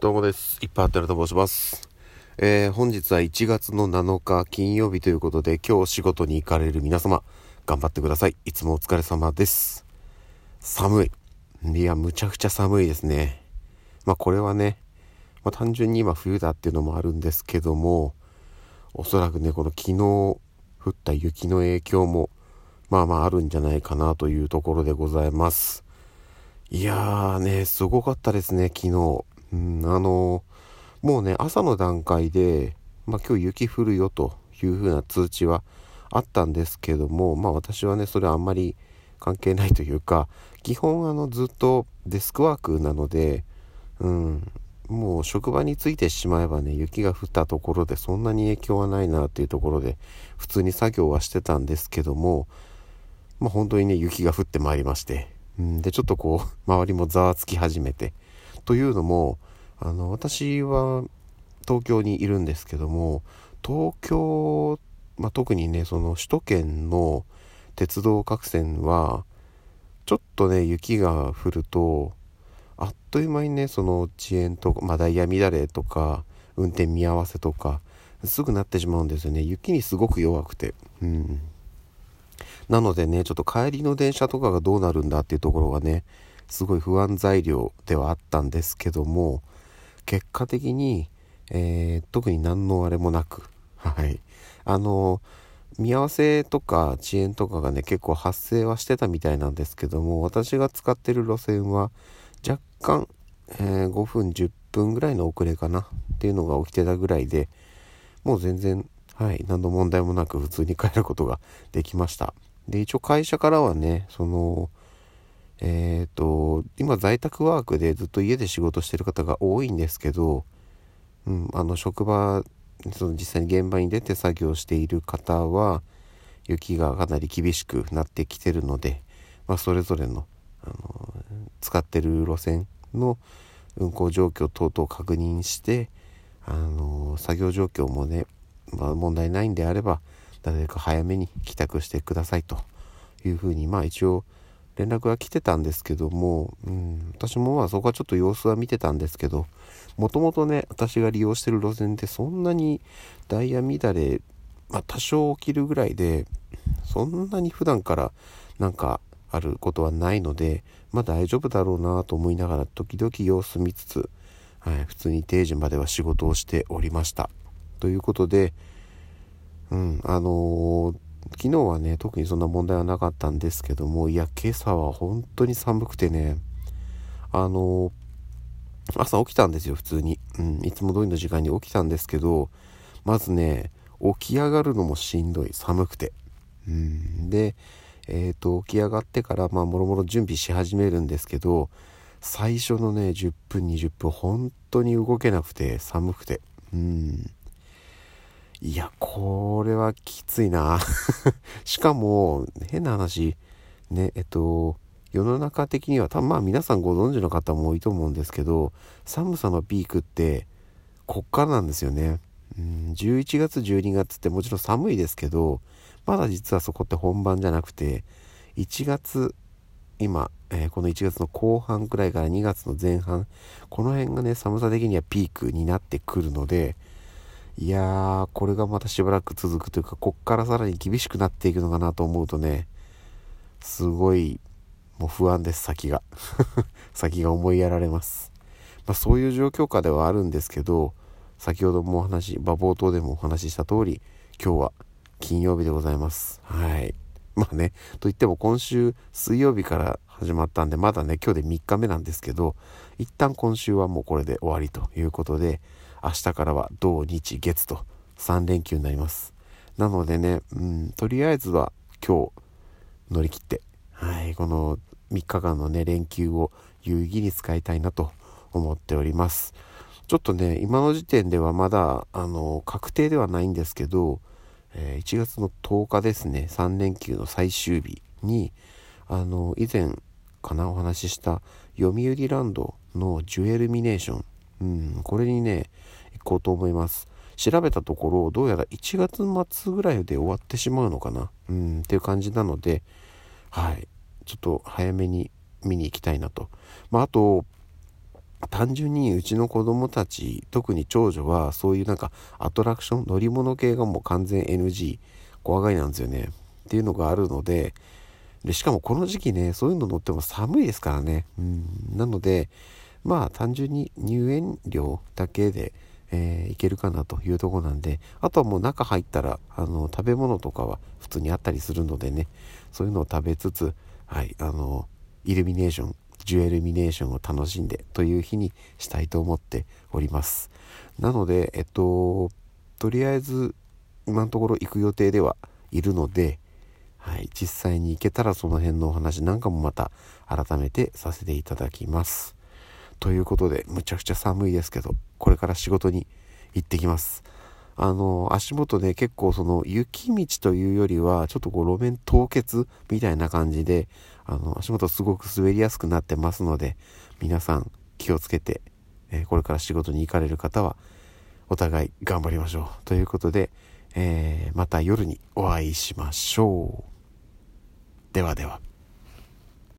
どうもです。いっぱいあったらと申します。えー、本日は1月の7日金曜日ということで、今日仕事に行かれる皆様、頑張ってください。いつもお疲れ様です。寒い。いや、むちゃくちゃ寒いですね。まあこれはね、まあ単純に今冬だっていうのもあるんですけども、おそらくね、この昨日降った雪の影響も、まあまああるんじゃないかなというところでございます。いやーね、すごかったですね、昨日。うん、あのもうね、朝の段階で、まあ今日雪降るよという風な通知はあったんですけども、まあ私はね、それはあんまり関係ないというか、基本あのずっとデスクワークなので、うん、もう職場に着いてしまえばね、雪が降ったところでそんなに影響はないなっていうところで、普通に作業はしてたんですけども、まあ本当にね、雪が降ってまいりまして、うん、で、ちょっとこう、周りもざわつき始めて、というのも、あの、私は東京にいるんですけども、東京、まあ、特にね、その首都圏の鉄道各線は、ちょっとね、雪が降ると、あっという間にね、その遅延とか、まあ、ダイヤ乱れとか、運転見合わせとか、すぐなってしまうんですよね。雪にすごく弱くて。うん。なのでね、ちょっと帰りの電車とかがどうなるんだっていうところがね、すごい不安材料ではあったんですけども、結果的に、えー特に何のあれもなく、はい。あの、見合わせとか遅延とかがね、結構発生はしてたみたいなんですけども、私が使ってる路線は若干、えー5分、10分ぐらいの遅れかなっていうのが起きてたぐらいで、もう全然、はい、何の問題もなく普通に帰ることができました。で、一応会社からはね、その、えっ、と、今在宅ワークでずっと家で仕事してる方が多いんですけど、うん、あの、職場、その実際に現場に出て作業している方は、雪がかなり厳しくなってきてるので、まあ、それぞれの、あの、使ってる路線の運行状況等々確認して、あの、作業状況もね、まあ、問題ないんであれば、誰か早めに帰宅してくださいというふうに、まあ一応連絡が来てたんですけども、うん、私もまあそこはちょっと様子は見てたんですけど、もともとね、私が利用してる路線ってそんなにダイヤ乱れ、まあ多少起きるぐらいで、そんなに普段からなんかあることはないので、まあ大丈夫だろうなと思いながら時々様子見つつ、はい、普通に定時までは仕事をしておりました。ということで、うん、あのー昨日はね、特にそんな問題はなかったんですけども、いや、今朝は本当に寒くてね、あの朝起きたんですよ、普通に。うん、いつも通りの時間に起きたんですけど、まずね、起き上がるのもしんどい、寒くて。うん、で、えっ、と、起き上がってから、まあ、もろもろ準備し始めるんですけど、最初のね、10分、20分、本当に動けなくて、寒くて。うん。いや、これはきついな。しかも、変な話、ね、えっと、世の中的には、たまあ皆さんご存知の方も多いと思うんですけど、寒さのピークって、こっからなんですよね。うん、11月、12月ってもちろん寒いですけど、まだ実はそこって本番じゃなくて、1月、今、えーこの1月の後半くらいから2月の前半、この辺がね、寒さ的にはピークになってくるので、いやー、これがまたしばらく続くというか、こっからさらに厳しくなっていくのかなと思うとね、すごい、もう不安です、先が。先が思いやられます。まあそういう状況下ではあるんですけど、先ほどもお話、まあ冒頭でもお話しした通り、今日は金曜日でございます。はい。まあね、といっても今週水曜日から始まったんで、まだね、今日で3日目なんですけど、一旦今週はもうこれで終わりということで、明日からは土日月と3連休になります。なのでね、うん、とりあえずは今日乗り切って、はい、この3日間のね、連休を有意義に使いたいなと思っております。ちょっとね、今の時点ではまだ、あの、確定ではないんですけど、えー1月の10日ですね、3連休の最終日に、あの、以前かな、お話しした、読売ランドのジュエルミネーション、うん、これにね、行こうと思います。調べたところ、どうやら1月末ぐらいで終わってしまうのかな、うん、っていう感じなので、はい、ちょっと早めに見に行きたいなと。まあ、あと、単純にうちの子供たち特に長女はそういうなんかアトラクション乗り物系がもう完全 NG 怖がりなんですよねっていうのがあるのででしかもこの時期ねそういうの乗っても寒いですからねうんなのでまあ単純に入園料だけで、えー、いけるかなというとこなんであとはもう中入ったらあの食べ物とかは普通にあったりするのでねそういうのを食べつつはいあのイルミネーションジュエルミネーションを楽しんでという日にしたいと思っておりますなのでえっととりあえず今のところ行く予定ではいるのではい、実際に行けたらその辺のお話なんかもまた改めてさせていただきます。ということで、むちゃくちゃ寒いですけど、これから仕事に行ってきます。あの、足元で結構その雪道というよりは、ちょっとこう路面凍結みたいな感じで、あの、足元すごく滑りやすくなってますので、皆さん気をつけて、え、これから仕事に行かれる方は、お互い頑張りましょう。ということで、えー、また夜にお会いしましょう。ではでは。